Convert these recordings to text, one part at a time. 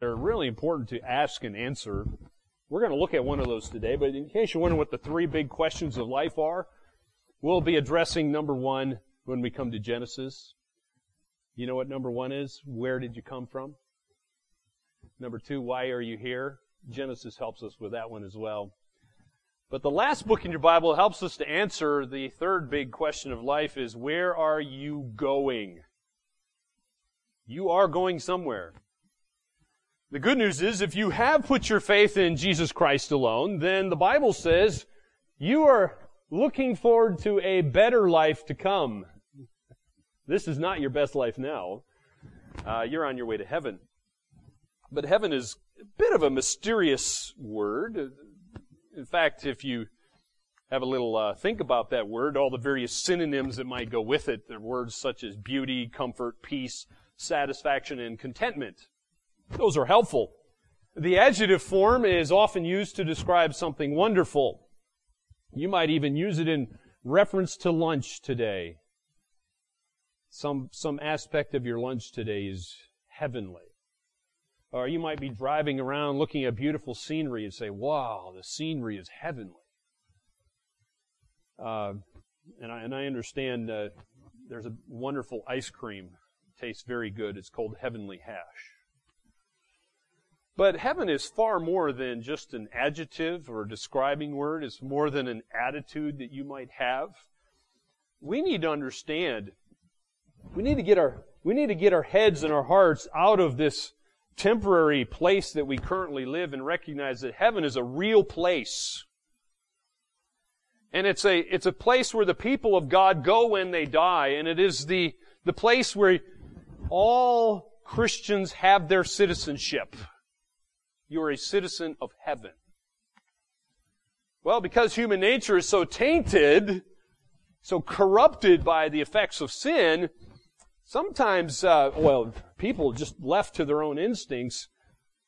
They're really important to ask and answer. We're going to look at one of those today, but in case you're wondering what the three big questions of life are, we'll be addressing number one when we come to Genesis. You know what number one is? Where did you come from? Number two, why are you here? Genesis helps us with that one as well. But the last book in your Bible helps us to answer the third big question of life is where are you going? You are going somewhere. The good news is if you have put your faith in Jesus Christ alone, then the Bible says you are looking forward to a better life to come. This is not your best life now. Uh, you're on your way to heaven. But heaven is a bit of a mysterious word. In fact, if you have a little uh, think about that word, all the various synonyms that might go with it, there are words such as beauty, comfort, peace, satisfaction, and contentment. Those are helpful. The adjective form is often used to describe something wonderful. You might even use it in reference to lunch today. Some, some aspect of your lunch today is heavenly. Or you might be driving around looking at beautiful scenery and say, wow, the scenery is heavenly. Uh, and, I, and I understand uh, there's a wonderful ice cream. It tastes very good. It's called Heavenly Hash. But heaven is far more than just an adjective or a describing word. It's more than an attitude that you might have. We need to understand. We need to get our, we need to get our heads and our hearts out of this temporary place that we currently live and recognize that heaven is a real place. And it's a, it's a place where the people of God go when they die, and it is the, the place where all Christians have their citizenship. You are a citizen of heaven. Well, because human nature is so tainted, so corrupted by the effects of sin, sometimes, uh, well, people just left to their own instincts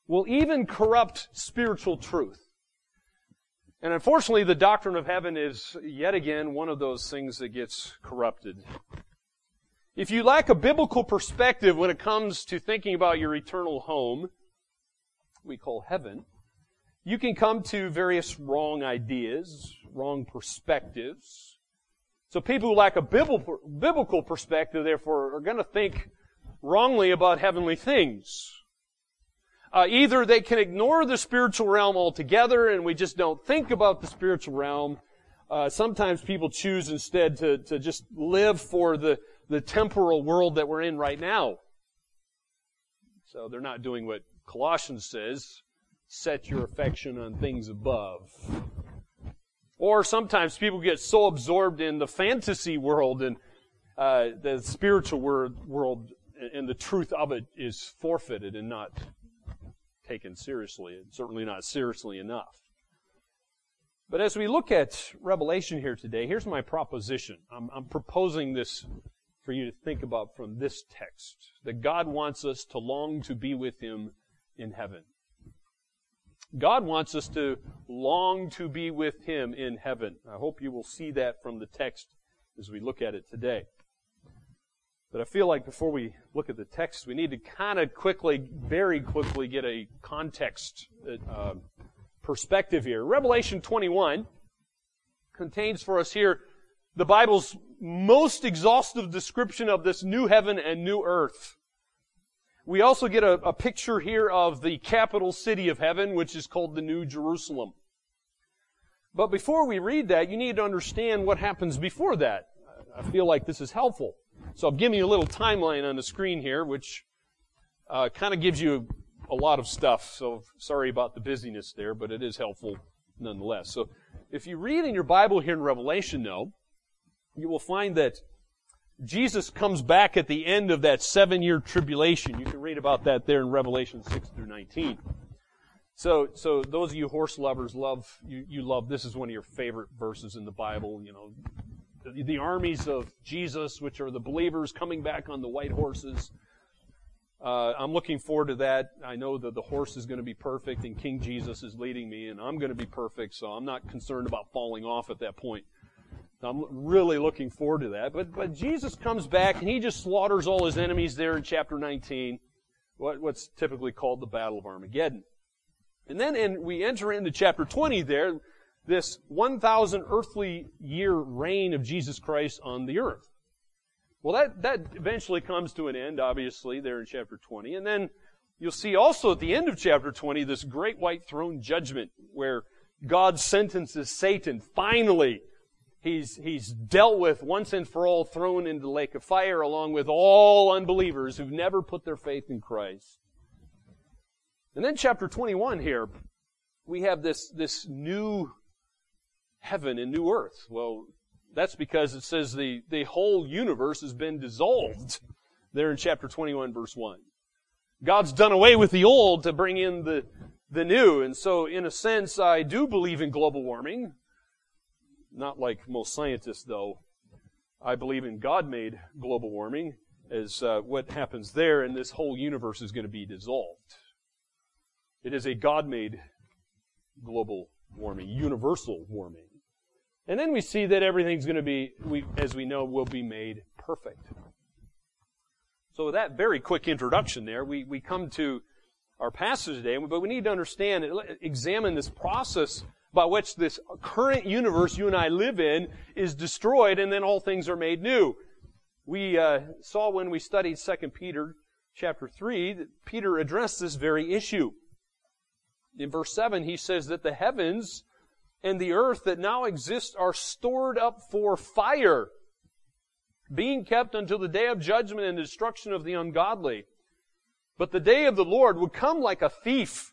will even corrupt spiritual truth. And unfortunately, the doctrine of heaven is yet again one of those things that gets corrupted. If you lack a biblical perspective when it comes to thinking about your eternal home, we call heaven, you can come to various wrong ideas, wrong perspectives. So people who lack a biblical perspective, therefore, are going to think wrongly about heavenly things. Uh, either they can ignore the spiritual realm altogether and we just don't think about the spiritual realm. Uh, sometimes people choose instead to, to just live for the, the temporal world that we're in right now. So they're not doing what Colossians says, set your affection on things above. Or sometimes people get so absorbed in the fantasy world and uh, the spiritual world and the truth of it is forfeited and not taken seriously, and certainly not seriously enough. But as we look at Revelation here today, here's my proposition. I'm, I'm proposing this for you to think about from this text that God wants us to long to be with Him in heaven. God wants us to long to be with Him in heaven. I hope you will see that from the text as we look at it today. But I feel like before we look at the text, we need to kind of quickly, very quickly, get a context uh, perspective here. Revelation 21 contains for us here the Bible's most exhaustive description of this new heaven and new earth. We also get a, a picture here of the capital city of heaven, which is called the New Jerusalem. But before we read that, you need to understand what happens before that. I feel like this is helpful. So I'm giving you a little timeline on the screen here, which uh, kind of gives you a lot of stuff. So sorry about the busyness there, but it is helpful nonetheless. So if you read in your Bible here in Revelation, though, you will find that Jesus comes back at the end of that seven year tribulation. You can read about that there in Revelation 6 through 19. So, so those of you horse lovers love, you, you love, this is one of your favorite verses in the Bible, you know, the, the armies of Jesus, which are the believers coming back on the white horses. Uh, I'm looking forward to that. I know that the horse is going to be perfect and King Jesus is leading me and I'm going to be perfect, so I'm not concerned about falling off at that point. I'm really looking forward to that. But, but Jesus comes back and he just slaughters all his enemies there in chapter 19. what, what's typically called the Battle of Armageddon. And then in, we enter into chapter 20 there, this 1,000 earthly year reign of Jesus Christ on the earth. Well, that, that eventually comes to an end, obviously, there in chapter 20. And then you'll see also at the end of chapter 20 this great white throne judgment where God sentences Satan finally. He's, he's dealt with once and for all, thrown into the lake of fire along with all unbelievers who've never put their faith in Christ. And then chapter 21 here, we have this, this new heaven and new earth. Well, that's because it says the, the whole universe has been dissolved there in chapter 21 verse 1. God's done away with the old to bring in the, the new. And so in a sense, I do believe in global warming. Not like most scientists though. I believe in God-made global warming as uh, what happens there and this whole universe is going to be dissolved. It is a God-made global warming, universal warming. And then we see that everything's going to be, we, as we know, will be made perfect. So with that very quick introduction there, we, we come to our passage today, but we need to understand, examine this process by which this current universe you and I live in is destroyed and then all things are made new. We uh, saw when we studied 2 Peter chapter 3 that Peter addressed this very issue. In verse 7, he says that the heavens and the earth that now exist are stored up for fire, being kept until the day of judgment and destruction of the ungodly. But the day of the Lord would come like a thief,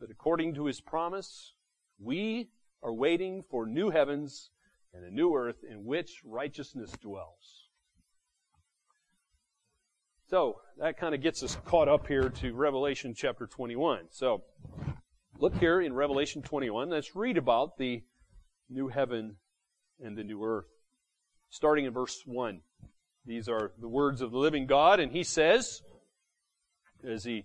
But according to his promise, we are waiting for new heavens and a new earth in which righteousness dwells. So that kind of gets us caught up here to Revelation chapter 21. So look here in Revelation 21. Let's read about the new heaven and the new earth. Starting in verse 1. These are the words of the living God, and he says, as he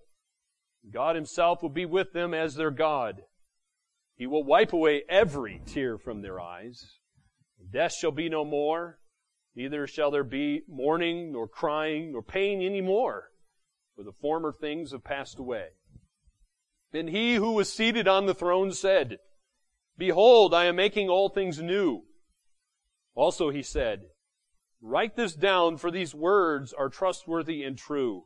God himself will be with them as their God. He will wipe away every tear from their eyes. Death shall be no more. Neither shall there be mourning, nor crying, nor pain any more, for the former things have passed away. Then he who was seated on the throne said, Behold, I am making all things new. Also he said, Write this down, for these words are trustworthy and true.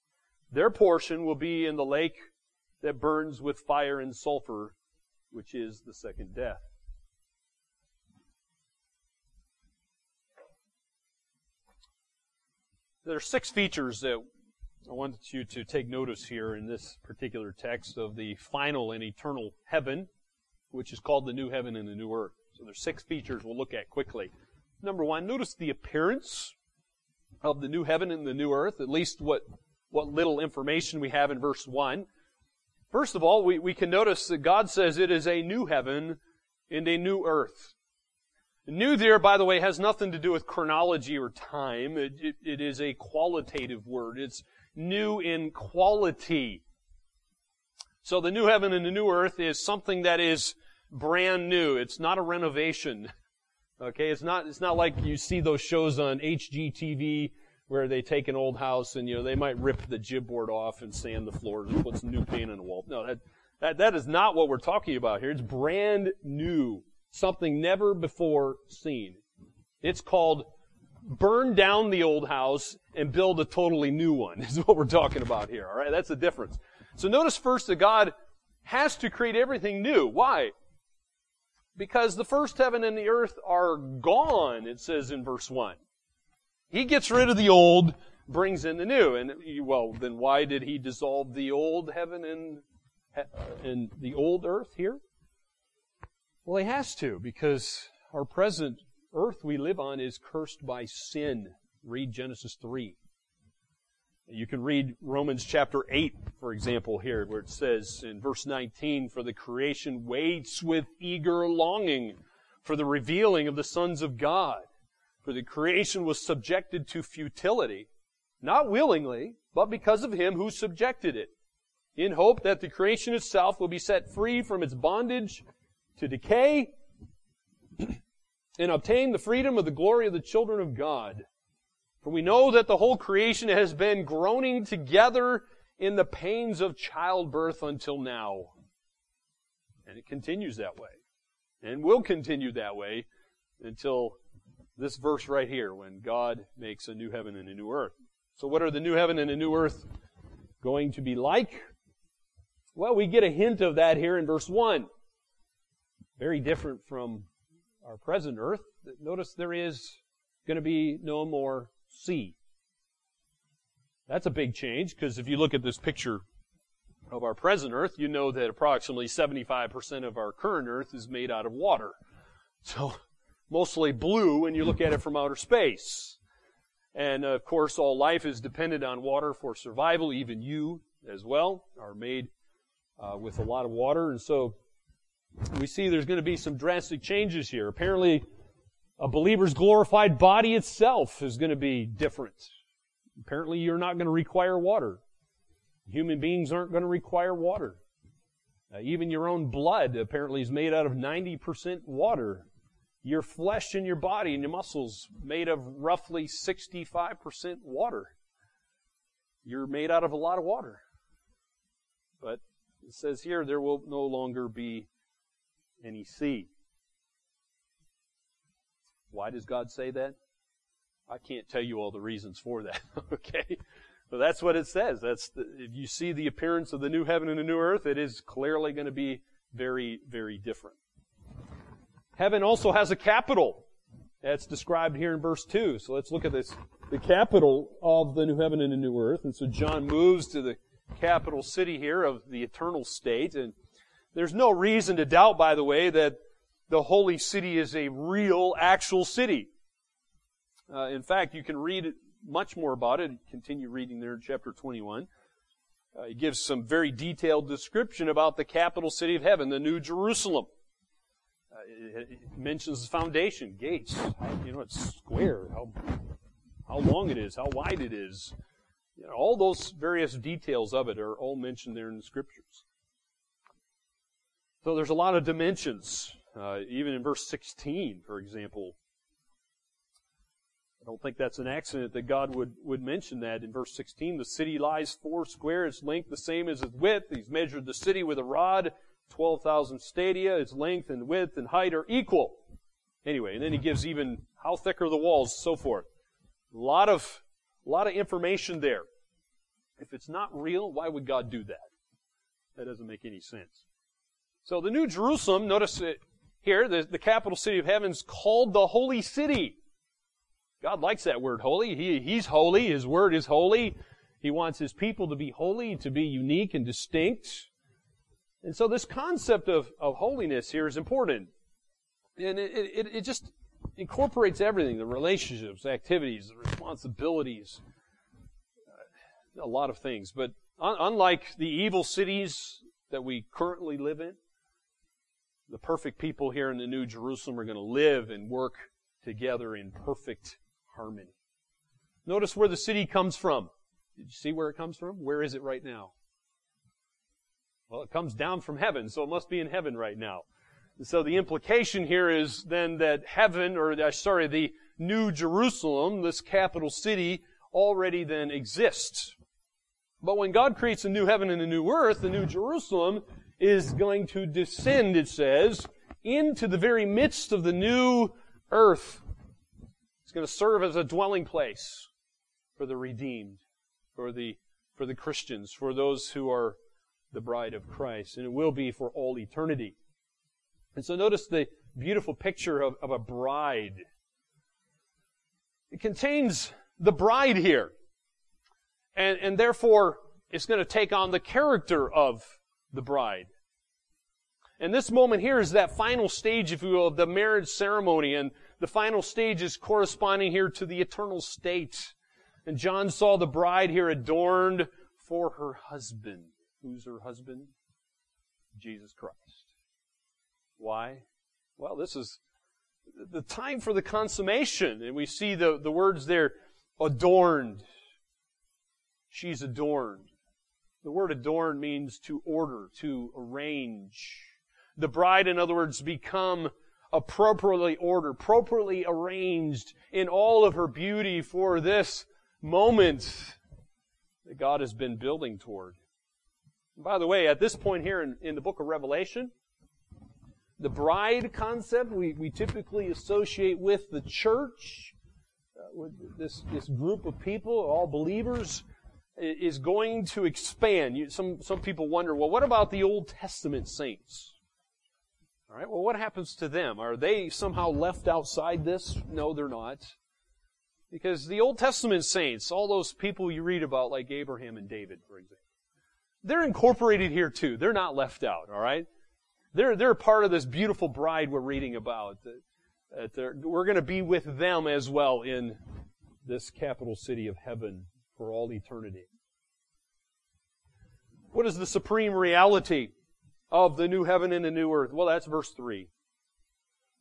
their portion will be in the lake that burns with fire and sulfur, which is the second death. There are six features that I want you to take notice here in this particular text of the final and eternal heaven, which is called the new heaven and the new earth. So there's six features we'll look at quickly. Number one, notice the appearance of the new heaven and the new earth, at least what, what little information we have in verse 1. First of all, we, we can notice that God says it is a new heaven and a new earth. New there, by the way, has nothing to do with chronology or time. It, it, it is a qualitative word. It's new in quality. So the new heaven and the new earth is something that is brand new. It's not a renovation. Okay, it's not, it's not like you see those shows on HGTV where they take an old house and, you know, they might rip the gibboard off and sand the floors and put some new paint on the wall. No, that, that, that is not what we're talking about here. It's brand new. Something never before seen. It's called burn down the old house and build a totally new one is what we're talking about here. All right. That's the difference. So notice first that God has to create everything new. Why? Because the first heaven and the earth are gone, it says in verse 1. He gets rid of the old, brings in the new. And, well, then why did he dissolve the old heaven and, the old earth here? Well, he has to, because our present earth we live on is cursed by sin. Read Genesis 3. You can read Romans chapter 8, for example, here, where it says in verse 19, For the creation waits with eager longing for the revealing of the sons of God. For the creation was subjected to futility, not willingly, but because of him who subjected it, in hope that the creation itself will be set free from its bondage to decay and obtain the freedom of the glory of the children of God. For we know that the whole creation has been groaning together in the pains of childbirth until now. And it continues that way. And will continue that way until this verse right here, when God makes a new heaven and a new earth. So what are the new heaven and a new earth going to be like? Well, we get a hint of that here in verse 1. Very different from our present earth. Notice there is going to be no more sea. That's a big change because if you look at this picture of our present Earth, you know that approximately 75% of our current Earth is made out of water. So, mostly blue when you look at it from outer space. And of course, all life is dependent on water for survival. Even you as well are made uh, with a lot of water. And so, we see there's going to be some drastic changes here. Apparently, a believer's glorified body itself is going to be different. Apparently you're not going to require water. Human beings aren't going to require water. Uh, even your own blood apparently is made out of 90% water. Your flesh and your body and your muscles made of roughly 65% water. You're made out of a lot of water. But it says here there will no longer be any sea. Why does God say that? I can't tell you all the reasons for that. okay? But that's what it says. That's the, if you see the appearance of the new heaven and the new earth, it is clearly going to be very, very different. Heaven also has a capital. That's described here in verse 2. So let's look at this. The capital of the new heaven and the new earth. And so John moves to the capital city here of the eternal state. And there's no reason to doubt, by the way, that the holy city is a real, actual city. Uh, in fact, you can read much more about it. Continue reading there in chapter 21. Uh, it gives some very detailed description about the capital city of heaven, the New Jerusalem. It, it, mentions the foundation, gates. You know, it's square. How how long it is, how wide it is. You know, all those various details of it are all mentioned there in the scriptures. So there's a lot of dimensions uh, even in verse 16, for example, I don't think that's an accident that God would, would mention that in verse 16. The city lies four square, its length the same as its width. He's measured the city with a rod, 12,000 stadia. Its length and width and height are equal. Anyway, and then he gives even how thick are the walls, so forth. A lot of, a lot of information there. If it's not real, why would God do that? That doesn't make any sense. So the New Jerusalem, notice it, here, the, the capital city of heaven is called the holy city. God likes that word holy. He, he's holy. His word is holy. He wants his people to be holy, to be unique and distinct. And so this concept of, of holiness here is important. And it, it, it just incorporates everything, the relationships, the activities, the responsibilities, uh, a lot of things. But un- unlike the evil cities that we currently live in, the perfect people here in the New Jerusalem are going to live and work together in perfect harmony. Notice where the city comes from. Did you see where it comes from? Where is it right now? Well, it comes down from heaven, so it must be in heaven right now. And so the implication here is then that heaven, or sorry, the New Jerusalem, this capital city, already then exists. But when God creates a new heaven and a new earth, the New Jerusalem is going to descend, it says, into the very midst of the new earth. It's going to serve as a dwelling place for the redeemed, for the, for the Christians, for those who are the bride of Christ. And it will be for all eternity. And so notice the beautiful picture of, of a bride. It contains the bride here. And, and therefore, it's going to take on the character of the bride. And this moment here is that final stage, if you will, of the marriage ceremony. And the final stage is corresponding here to the eternal state. And John saw the bride here adorned for her husband. Who's her husband? Jesus Christ. Why? Well, this is the time for the consummation. And we see the, the words there, adorned. She's adorned. The word adorn means to order, to arrange. The bride, in other words, become appropriately ordered, appropriately arranged in all of her beauty for this moment that God has been building toward. By the way, at this point here in, in the book of Revelation, the bride concept we, we typically associate with the church, uh, with this, this group of people, all believers, is going to expand. You, some, some people wonder, well, what about the Old Testament saints? All right, well, what happens to them? Are they somehow left outside this? No, they're not. Because the Old Testament saints, all those people you read about, like Abraham and David, for example, they're incorporated here too. They're not left out, all right? They're, they're part of this beautiful bride we're reading about. That, that we're going to be with them as well in this capital city of heaven for all eternity. What is the supreme reality of the new heaven and the new earth? Well, that's verse 3.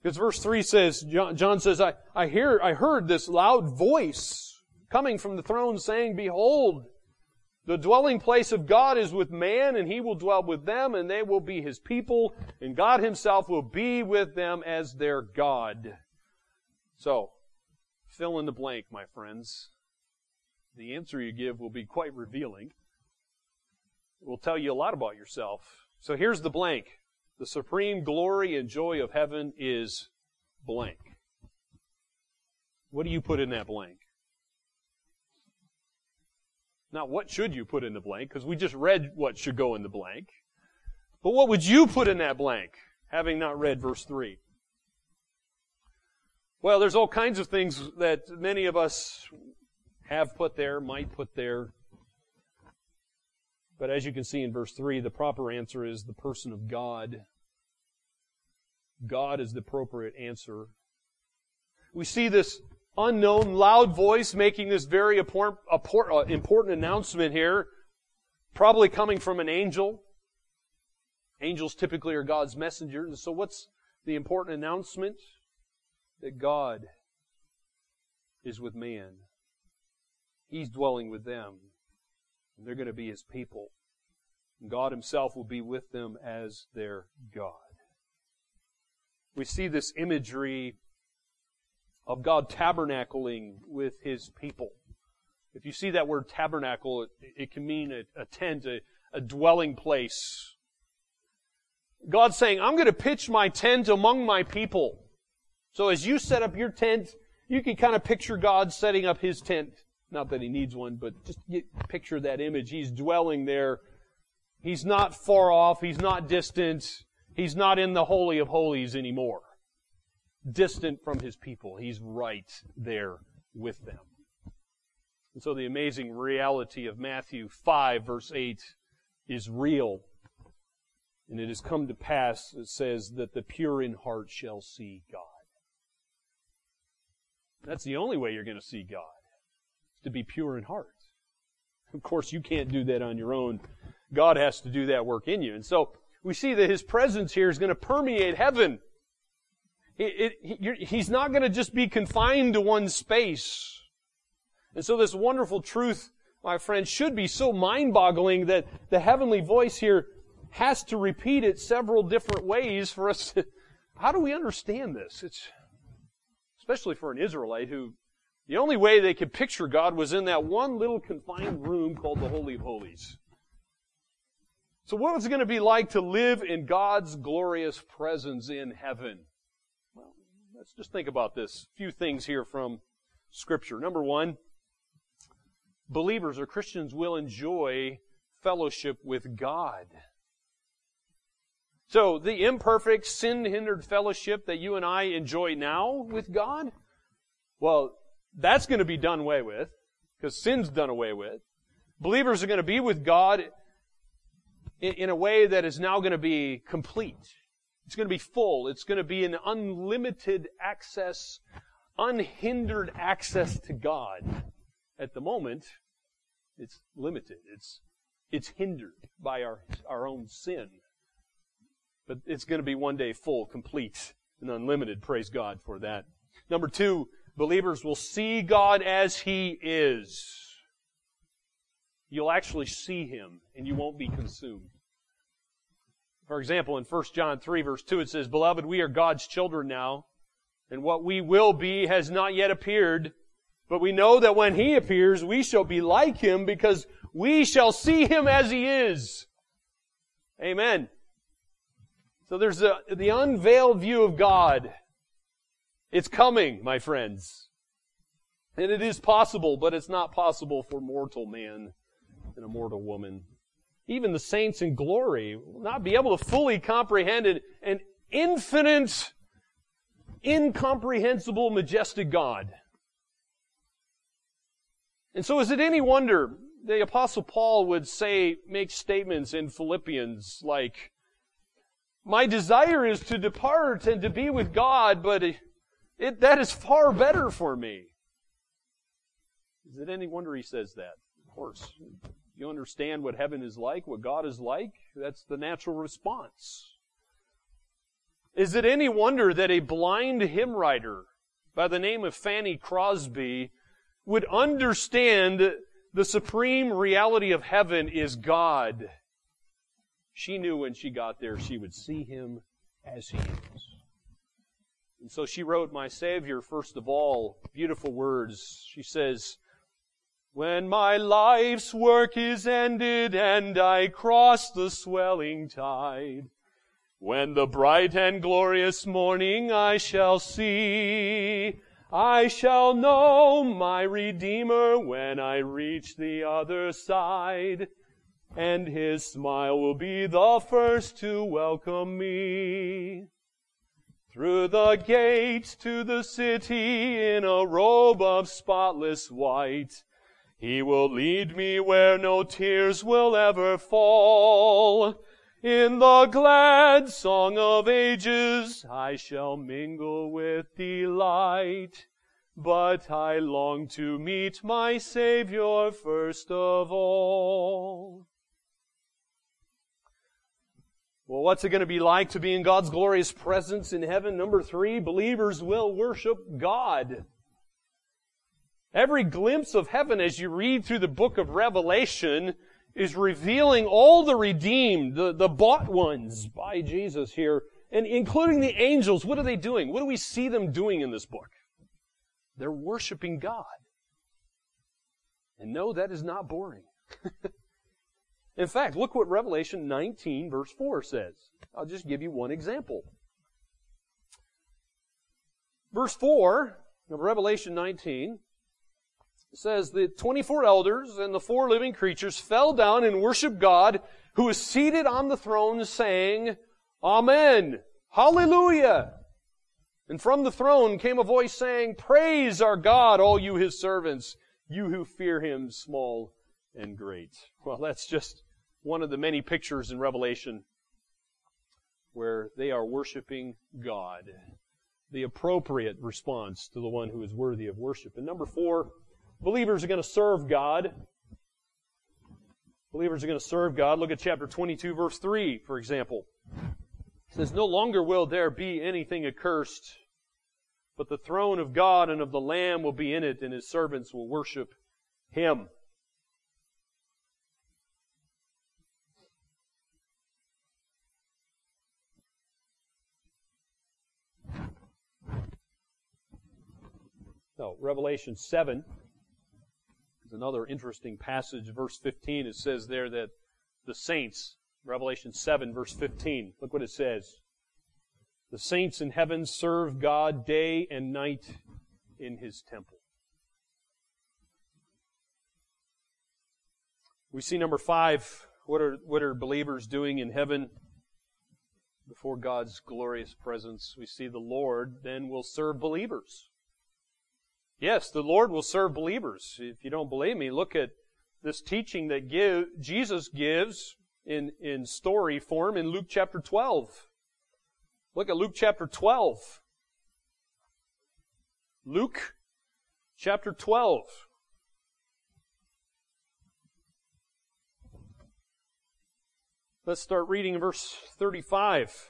Because verse 3 says, John, John says, I, I hear, I heard this loud voice coming from the throne saying, Behold, the dwelling place of God is with man, and he will dwell with them, and they will be his people, and God himself will be with them as their God. So, fill in the blank, my friends. The answer you give will be quite revealing. It will tell you a lot about yourself. So here's the blank. The supreme glory and joy of heaven is blank. What do you put in that blank? Now, what should you put in the blank? Because we just read what should go in the blank. But what would you put in that blank, having not read verse 3? Well, there's all kinds of things that many of us have put there, might put there. But as you can see in verse 3, the proper answer is the person of God. God is the appropriate answer. We see this unknown loud voice making this very important, uh, announcement here, probably coming from an angel. Angels typically are God's messengers. So what's the important announcement? That God is with man. He's dwelling with them. And they're going to be His people. And God Himself will be with them as their God. We see this imagery of God tabernacling with his people. If you see that word tabernacle, it, it can mean a, a tent, a, a dwelling place. God's saying, I'm going to pitch my tent among my people. So as you set up your tent, you can kind of picture God setting up his tent. Not that he needs one, but just get, picture that image. He's dwelling there. He's not far off. He's not distant. He's not in the Holy of Holies anymore distant from his people. He's right there with them. And so the amazing reality of Matthew 5 verse 8 is real. And it has come to pass, it says, that the pure in heart shall see God. That's the only way you're going to see God. To be pure in heart. Of course, you can't do that on your own. God has to do that work in you. And so, we see that His presence here is going to permeate heaven. It, it, he's not going to just be confined to one space. And so this wonderful truth, my friends, should be so mind-boggling that the heavenly voice here has to repeat it several different ways for us to, how do we understand this? It's, especially for an Israelite who, the only way they could picture God was in that one little confined room called the Holy of Holies. So what was it going to be like to live in God's glorious presence in heaven? Let's just think about this. A few things here from Scripture. Number one, believers or Christians will enjoy fellowship with God. So the imperfect, sin-hindered fellowship that you and I enjoy now with God, well, that's going to be done away with, because sin's done away with. Believers are going to be with God in a way that is now going to be complete. It's going to be full. It's going to be an unlimited access, unhindered access to God. At the moment, it's limited. It's, it's hindered by our, our own sin. But it's going to be one day full, complete, and unlimited. Praise God for that. Number two, believers will see God as He is. You'll actually see Him, and you won't be consumed. For example, in 1 John 3 verse 2 it says, Beloved, we are God's children now, and what we will be has not yet appeared, but we know that when He appears, we shall be like Him because we shall see Him as He is. Amen. So there's a, the unveiled view of God. It's coming, my friends. And it is possible, but it's not possible for mortal man and a mortal woman. Even the saints in glory will not be able to fully comprehend an infinite, incomprehensible, majestic God. And so is it any wonder the apostle Paul would say, make statements in Philippians like, my desire is to depart and to be with God, but it, that is far better for me. Is it any wonder he says that? Of course. You understand what heaven is like, what God is like? That's the natural response. Is it any wonder that a blind hymn writer by the name of Fanny Crosby would understand the supreme reality of heaven is God. She knew when she got there she would see him as he is. And so she wrote my Savior, first of all, beautiful words. She says, When my life's work is ended and I cross the swelling tide, when the bright and glorious morning I shall see, I shall know my Redeemer when I reach the other side, and his smile will be the first to welcome me. Through the gates to the city in a robe of spotless white, he will lead me where no tears will ever fall. In the glad song of ages I shall mingle with delight, but I long to meet my Savior first of all. Well, what's it going to be like to be in God's glorious presence in heaven? Number three, believers will worship God. Every glimpse of heaven as you read through the book of Revelation is revealing all the redeemed, the, the bought ones by Jesus here, and including the angels. What are they doing? What do we see them doing in this book? They're worshiping God. And no, that is not boring. in fact, look what Revelation 19 verse 4 says. I'll just give you one example. Verse 4 of Revelation 19 it says the 24 elders and the four living creatures fell down and worshiped God who is seated on the throne saying, Amen. Hallelujah. And from the throne came a voice saying, Praise our God, all you his servants, you who fear him, small and great. Well, that's just one of the many pictures in Revelation where they are worshiping God. The appropriate response to the one who is worthy of worship. And number four, Believers are going to serve God. Believers are going to serve God. Look at chapter 22, verse 3, for example. It says, No longer will there be anything accursed, but the throne of God and of the Lamb will be in it, and his servants will worship him. No, Revelation 7 another interesting passage. Verse 15, it says there that the saints, Revelation 7, verse 15, look what it says. The saints in heaven serve God day and night in his temple. We see number five, what are, what are believers doing in heaven before God's glorious presence? We see the Lord then will serve believers. Yes, the Lord will serve believers. If you don't believe me, look at this teaching that give, Jesus gives in, in story form in Luke chapter 12. Look at Luke chapter 12. Luke chapter 12. Let's start reading verse 35.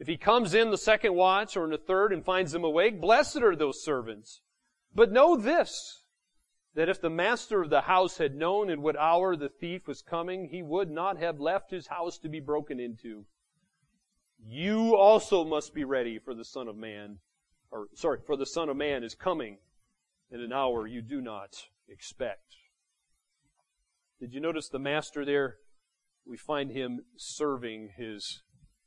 If he comes in the second watch or in the third and finds them awake, blessed are those servants. But know this, that if the master of the house had known in what hour the thief was coming, he would not have left his house to be broken into. You also must be ready for the Son of Man, or sorry, for the Son of Man is coming in an hour you do not expect. Did you notice the master there? We find him serving his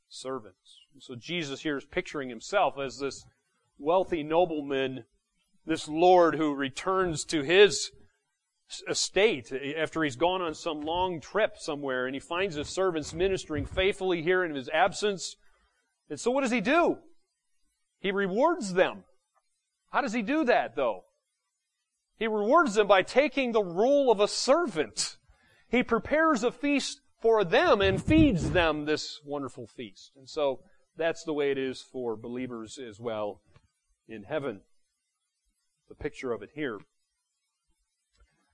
servants. So Jesus here is picturing himself as this wealthy nobleman, this lord who returns to his estate after he's gone on some long trip somewhere and he finds his servants ministering faithfully here in his absence. And so what does he do? He rewards them. How does he do that though? He rewards them by taking the role of a servant. He prepares a feast for them and feeds them this wonderful feast. And so that's the way it is for believers as well in heaven. The picture of it here.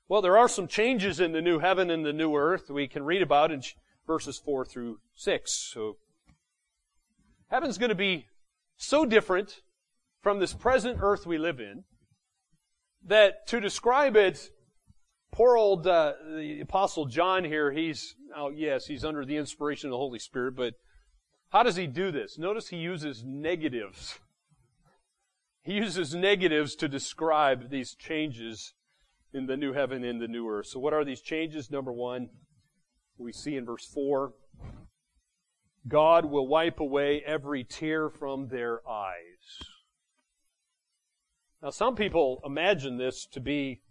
Well, there are some changes in the new heaven and the new earth we can read about in verses 4 through 6. So, heaven's going to be so different from this present earth we live in that to describe it Poor old uh, the apostle John here. He's oh yes, he's under the inspiration of the Holy Spirit, but how does he do this? Notice he uses negatives. He uses negatives to describe these changes in the new heaven and the new earth. So what are these changes? Number one, we see in verse four. God will wipe away every tear from their eyes. Now, some people imagine this to be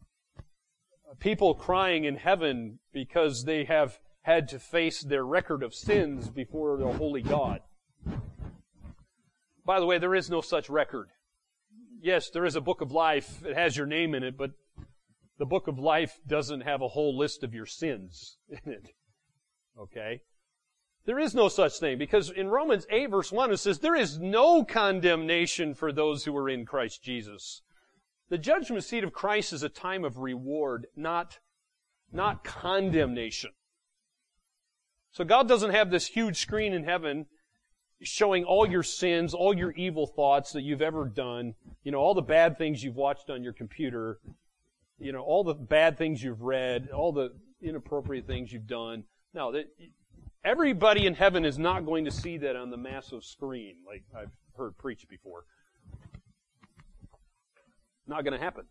people crying in heaven because they have had to face their record of sins before the holy God. By the way, there is no such record. Yes, there is a book of life. It has your name in it, but the book of life doesn't have a whole list of your sins in it. Okay? There is no such thing because in Romans 8 verse 1 it says, there is no condemnation for those who are in Christ Jesus. The judgment seat of Christ is a time of reward, not, not condemnation. So God doesn't have this huge screen in heaven showing all your sins, all your evil thoughts that you've ever done, you know, all the bad things you've watched on your computer, you know, all the bad things you've read, all the inappropriate things you've done. No, that, everybody in heaven is not going to see that on the massive screen like I've heard preached before. Not going to happen.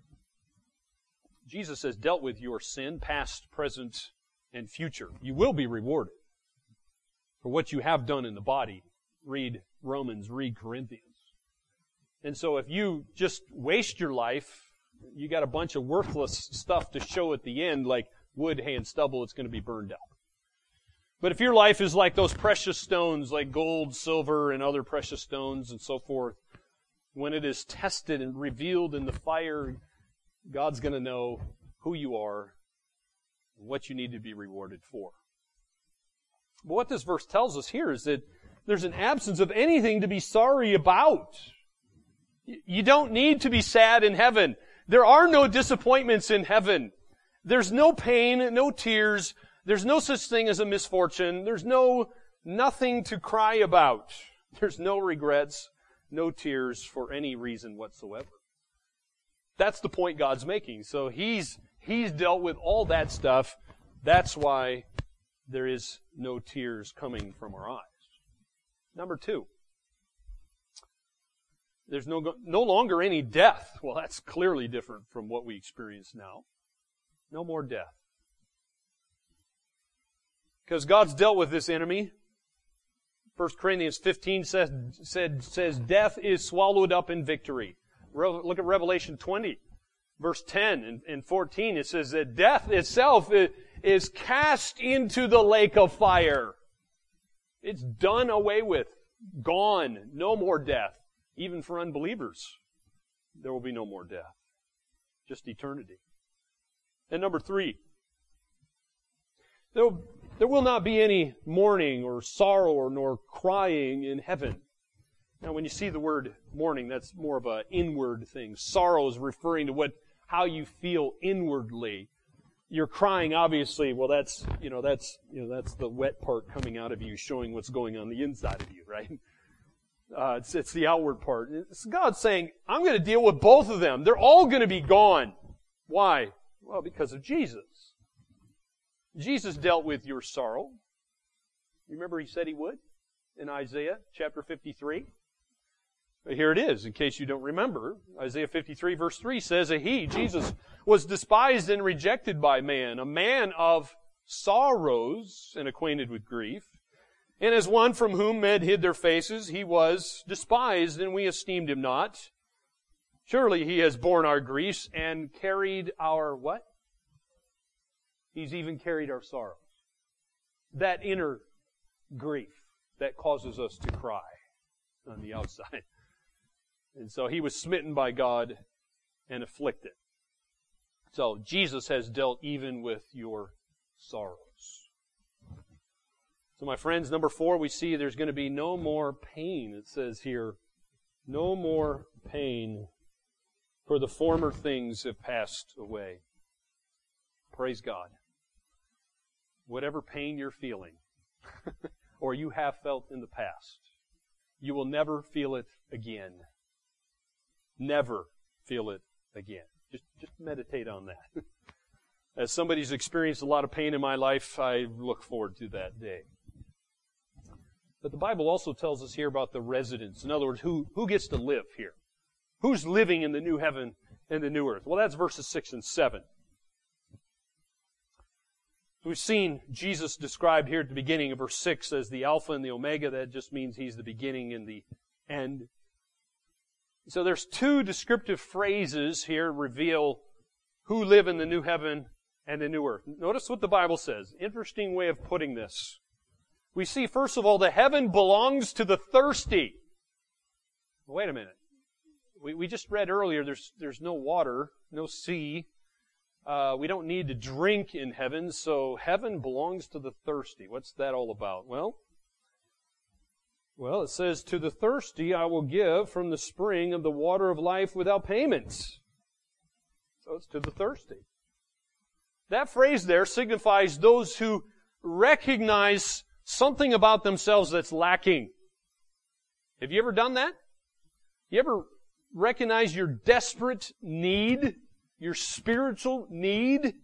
Jesus has dealt with your sin, past, present, and future. You will be rewarded for what you have done in the body. Read Romans, read Corinthians. And so if you just waste your life, you got a bunch of worthless stuff to show at the end, like wood, hay, and stubble, it's going to be burned up. But if your life is like those precious stones, like gold, silver, and other precious stones and so forth, when it is tested and revealed in the fire, God's going to know who you are and what you need to be rewarded for. But what this verse tells us here is that There's an absence of anything to be sorry about. You don't need to be sad in heaven. There are no disappointments in heaven. There's no pain, no tears. There's no such thing as a misfortune. There's no, nothing to cry about. There's no regrets, no tears for any reason whatsoever. That's the point God's making. So He's, He's dealt with all that stuff. That's why there is no tears coming from our eyes. Number two, there's no, no longer any death. Well, that's clearly different from what we experience now. No more death. Because God's dealt with this enemy. 1 Corinthians 15 says, said, says, death is swallowed up in victory. Look at Revelation 20, verse 10 and, and 14. It says that death itself is, is cast into the lake of fire. It's done away with. Gone. No more death. Even for unbelievers, there will be no more death. Just eternity. And number three, there will not be any mourning or sorrow or nor crying in heaven. Now, when you see the word mourning, that's more of an inward thing. Sorrow is referring to what, how you feel inwardly. You're crying, obviously. Well, that's, you know, that's, you know, that's the wet part coming out of you, showing what's going on the inside of you, right? Uh, it's, it's the outward part. It's God saying, I'm going to deal with both of them. They're all going to be gone. Why? Well, because of Jesus. Jesus dealt with your sorrow. You remember he said he would in Isaiah chapter 53? But Here it is, in case you don't remember. Isaiah 53 verse 3 says that he, Jesus, was despised and rejected by man, a man of sorrows and acquainted with grief. And as one from whom men hid their faces, he was despised, and we esteemed him not. Surely he has borne our griefs and carried our what? He's even carried our sorrows. That inner grief that causes us to cry on the outside. And so he was smitten by God and afflicted. So Jesus has dealt even with your sorrows. So, my friends, number four, we see there's going to be no more pain. It says here, no more pain, for the former things have passed away. Praise God. Whatever pain you're feeling, or you have felt in the past, you will never feel it again. Never feel it again. Just, just meditate on that. As somebody who's experienced a lot of pain in my life, I look forward to that day. But the Bible also tells us here about the residents. In other words, who, who gets to live here? Who's living in the new heaven and the new earth? Well, that's verses 6 and 7. We've seen Jesus described here at the beginning of verse 6 as the Alpha and the Omega. That just means he's the beginning and the end. So there's two descriptive phrases here reveal who live in the new heaven and the new earth. Notice what the Bible says. Interesting way of putting this we see, first of all, the heaven belongs to the thirsty. Wait a minute. We, we just read earlier there's, there's no water, no sea. Uh, we don't need to drink in heaven, so heaven belongs to the thirsty. What's that all about? Well, well, it says, To the thirsty I will give from the spring of the water of life without payments. So it's to the thirsty. That phrase there signifies those who recognize something about themselves that's lacking. Have you ever done that? You ever recognize your desperate need, your spiritual need?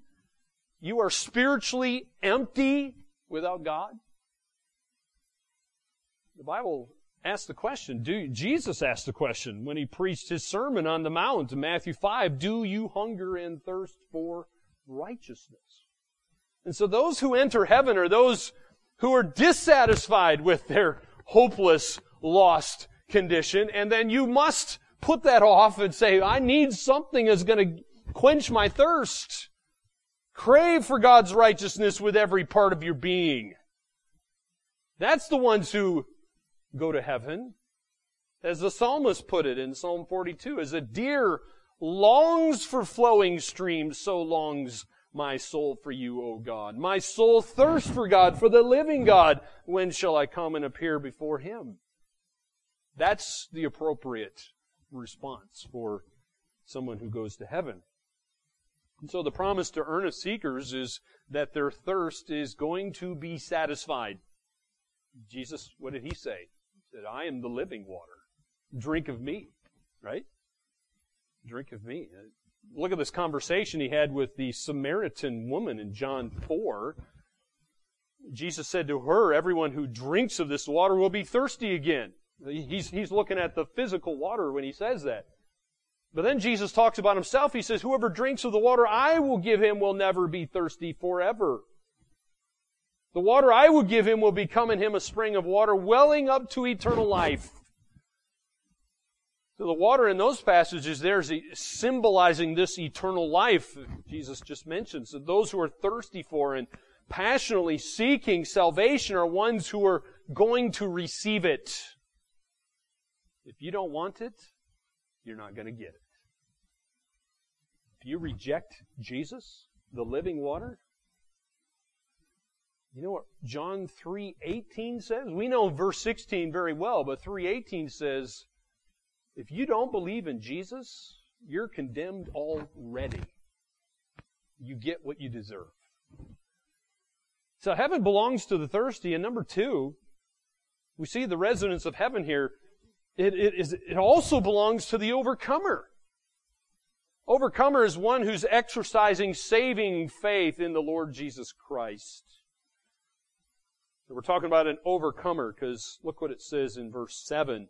You are spiritually empty without God? The Bible asks the question, do, Jesus asked the question when he preached his sermon on the mount in Matthew 5, do you hunger and thirst for righteousness? And so those who enter heaven are those who are dissatisfied with their hopeless, lost condition, and then you must put that off and say, I need something that's going to quench my thirst. Crave for God's righteousness with every part of your being. That's the ones who go to heaven. As the psalmist put it in Psalm 42, as a deer longs for flowing streams, so longs my soul for you, O God. My soul thirsts for God, for the living God. When shall I come and appear before him? That's the appropriate response for someone who goes to heaven. And so the promise to earnest seekers is that their thirst is going to be satisfied. Jesus, what did he say? He said, I am the living water. Drink of me, right? Drink of me. Uh, look at this conversation he had with the Samaritan woman in John 4. Jesus said to her, Everyone who drinks of this water will be thirsty again. He's, he's looking at the physical water when he says that. But then Jesus talks about himself. He says, Whoever drinks of the water I will give him will never be thirsty forever. The water I will give him will become in him a spring of water welling up to eternal life. So the water in those passages there is symbolizing this eternal life Jesus just mentions. So those who are thirsty for and passionately seeking salvation are ones who are going to receive it. If you don't want it, you're not going to get it. You reject Jesus, the living water, you know what John 3:18 says? We know verse 16 very well, but 3:18 says, if you don't believe in Jesus, you're condemned already. You get what you deserve. So heaven belongs to the thirsty. And number two, we see the residents of heaven here. It, it, is, it also belongs to the overcomer. Overcomer is one who's exercising saving faith in the Lord Jesus Christ. we're talking about an overcomer because look what it says in verse 7.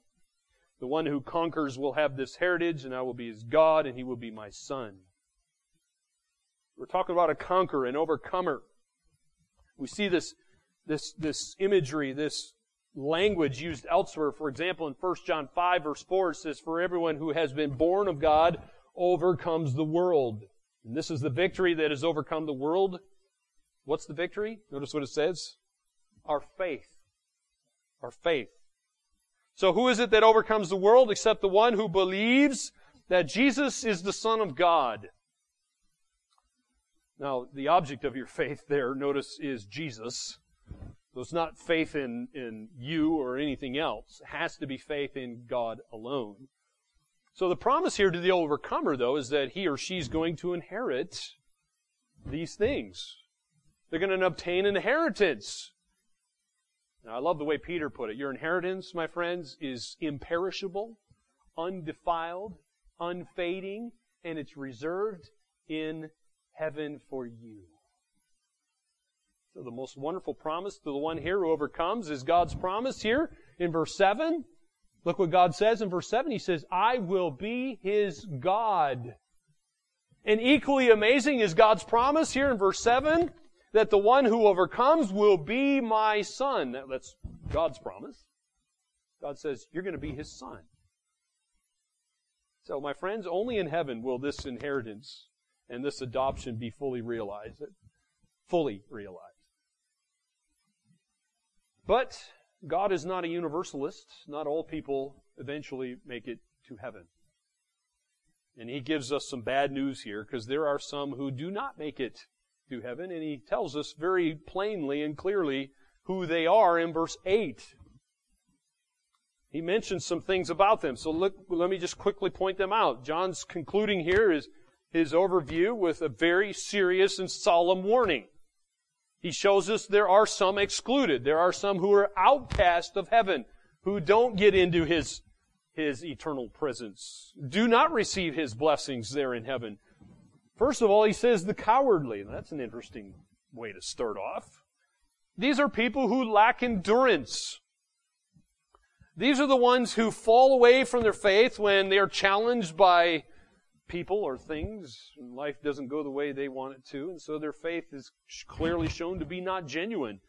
The one who conquers will have this heritage, and I will be his God, and he will be my son. We're talking about a conqueror, an overcomer. We see this, this, this imagery, this language used elsewhere. For example, in 1 John 5 verse 4, it says, For everyone who has been born of God overcomes the world. And this is the victory that has overcome the world. What's the victory? Notice what it says. Our faith. Our faith. So who is it that overcomes the world except the one who believes that Jesus is the Son of God? Now, the object of your faith there, notice, is Jesus. So it's not faith in, in you or anything else. It has to be faith in God alone. So the promise here to the overcomer, though, is that he or she's going to inherit these things. They're going to obtain an inheritance. Now, I love the way Peter put it. Your inheritance, my friends, is imperishable, undefiled, unfading, and it's reserved in heaven for you. So the most wonderful promise to the one here who overcomes is God's promise here in verse 7. Look what God says in verse 7. He says, I will be his God. And equally amazing is God's promise here in verse 7 that the one who overcomes will be my son. That's God's promise. God says, You're going to be his son. So, my friends, only in heaven will this inheritance and this adoption be fully realized. Fully realized. But God is not a universalist. Not all people eventually make it to heaven. And he gives us some bad news here because there are some who do not make it to heaven, and he tells us very plainly and clearly who they are in verse 8. He mentions some things about them. So look, let me just quickly point them out. John's concluding here is his overview with a very serious and solemn warning. He shows us there are some excluded. There are some who are outcast of heaven, who don't get into his, his eternal presence, do not receive his blessings there in heaven. First of all, he says the cowardly. That's an interesting way to start off. These are people who lack endurance. These are the ones who fall away from their faith when they are challenged by people or things. Life doesn't go the way they want it to, and so their faith is clearly shown to be not genuine.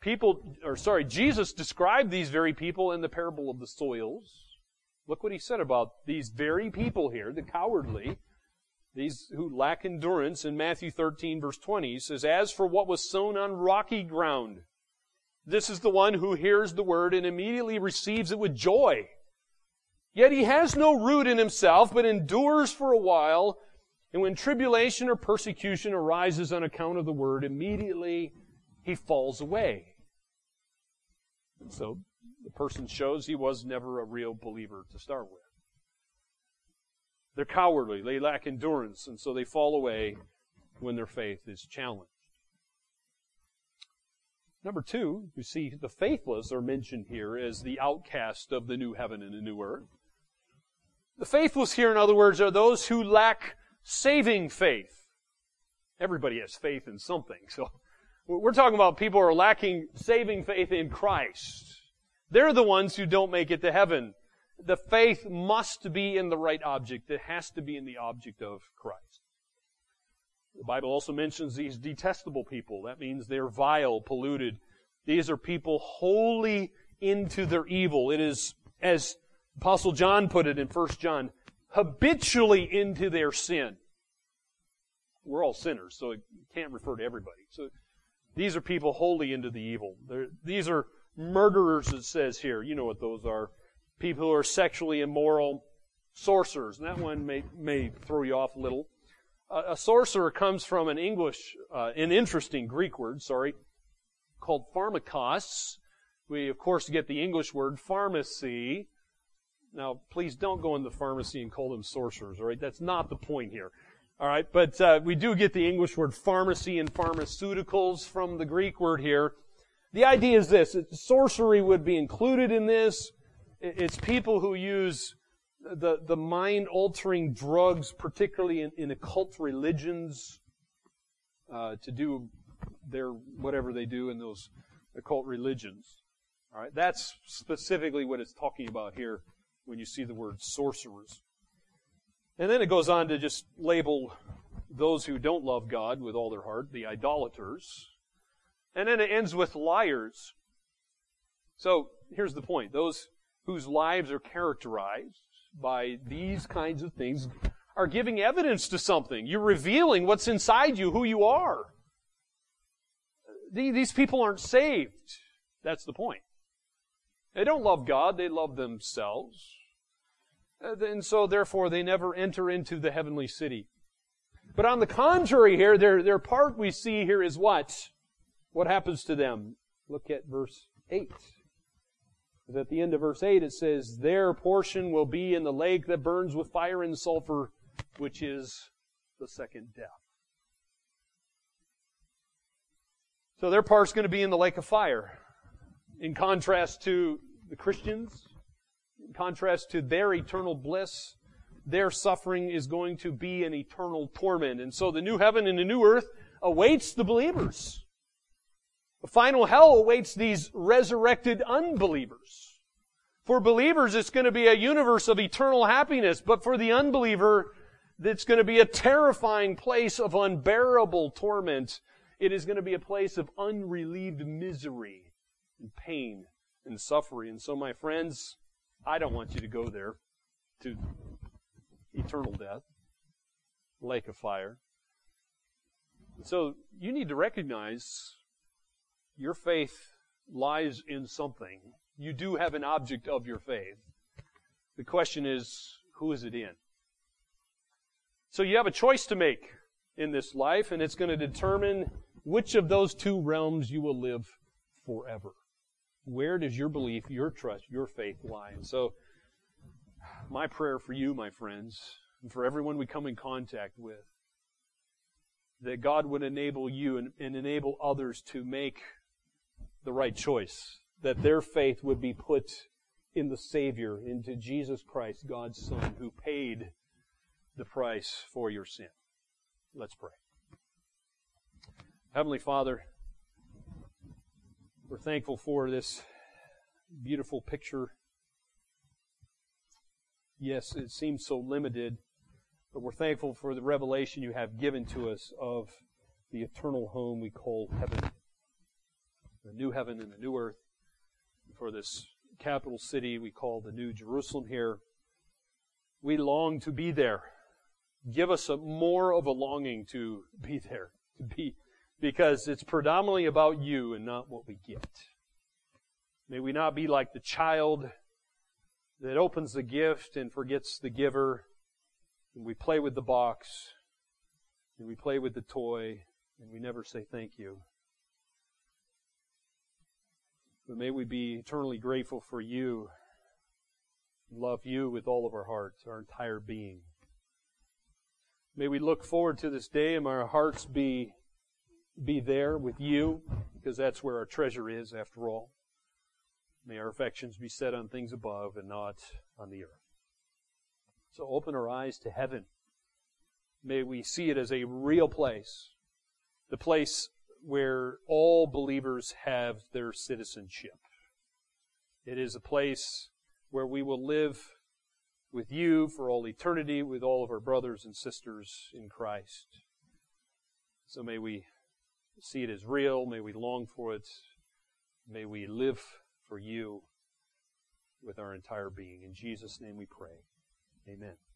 People, or sorry, Jesus described these very people in the parable of the soils. Look what he said about these very people here, the cowardly these who lack endurance in Matthew 13 verse 20 he says, As for what was sown on rocky ground, this is the one who hears the word and immediately receives it with joy. Yet he has no root in himself, but endures for a while. And when tribulation or persecution arises on account of the word, immediately he falls away. So the person shows he was never a real believer to start with. They're cowardly, they lack endurance, and so they fall away when their faith is challenged. Number two, you see the faithless are mentioned here as the outcast of the new heaven and the new earth. The faithless here, in other words, are those who lack saving faith. Everybody has faith in something. So we're talking about people who are lacking saving faith in Christ. They're the ones who don't make it to heaven. The faith must be in the right object. It has to be in the object of Christ. The Bible also mentions these detestable people. That means they're vile, polluted. These are people wholly into their evil. It is, as Apostle John put it in 1 John, habitually into their sin. We're all sinners, so it can't refer to everybody. So these are people wholly into the evil. They're, these are murderers, it says here. You know what those are. People who are sexually immoral, sorcerers. And that one may, may throw you off a little. Uh, a sorcerer comes from an English, uh, an interesting Greek word, sorry, called pharmakos. We, of course, get the English word pharmacy. Now, please don't go in the pharmacy and call them sorcerers, all right? That's not the point here. All right, but uh, we do get the English word pharmacy and pharmaceuticals from the Greek word here. The idea is this: sorcery would be included in this. It's people who use the the mind altering drugs, particularly in, in occult religions, uh, to do their whatever they do in those occult religions. All right, that's specifically what it's talking about here when you see the word sorcerers. And then it goes on to just label those who don't love God with all their heart, the idolaters. And then it ends with liars. So here's the point. Those whose lives are characterized by these kinds of things are giving evidence to something. You're revealing what's inside you, who you are. These people aren't saved. That's the point. They don't love God, they love themselves. Uh, and so therefore they never enter into the heavenly city. But on the contrary here, their, their part we see here is what? What happens to them? Look at verse 8. At the end of verse 8 it says, Their portion will be in the lake that burns with fire and sulfur, which is the second death. So their part's going to be in the lake of fire. In contrast to the Christians, contrast to their eternal bliss, their suffering is going to be an eternal torment. And so the new heaven and the new earth awaits the believers. The final hell awaits these resurrected unbelievers. For believers, it's going to be a universe of eternal happiness, but for the unbeliever, it's going to be a terrifying place of unbearable torment. It is going to be a place of unrelieved misery and pain and suffering. And so, my friends, I don't want you to go there to eternal death, lake of fire. So you need to recognize your faith lies in something. You do have an object of your faith. The question is, who is it in? So you have a choice to make in this life, and it's going to determine which of those two realms you will live forever. Where does your belief, your trust, your faith lie? And so, my prayer for you, my friends, and for everyone we come in contact with, that God would enable you and, and enable others to make the right choice, that their faith would be put in the Savior, into Jesus Christ, God's Son, who paid the price for your sin. Let's pray. Heavenly Father, we're thankful for this beautiful picture. Yes, it seems so limited, but we're thankful for the revelation you have given to us of the eternal home we call heaven, the new heaven and the new earth, for this capital city we call the New Jerusalem here. We long to be there. Give us a, more of a longing to be there, to be because it's predominantly about you and not what we get. May we not be like the child that opens the gift and forgets the giver, and we play with the box and we play with the toy, and we never say thank you. But may we be eternally grateful for you, love you with all of our hearts, our entire being. May we look forward to this day and our hearts be, be there with you, because that's where our treasure is, after all. May our affections be set on things above and not on the earth. So open our eyes to heaven. May we see it as a real place, the place where all believers have their citizenship. It is a place where we will live with you for all eternity, with all of our brothers and sisters in Christ. So may we see it as real. May we long for it. May we live for you with our entire being. In Jesus' name we pray. Amen.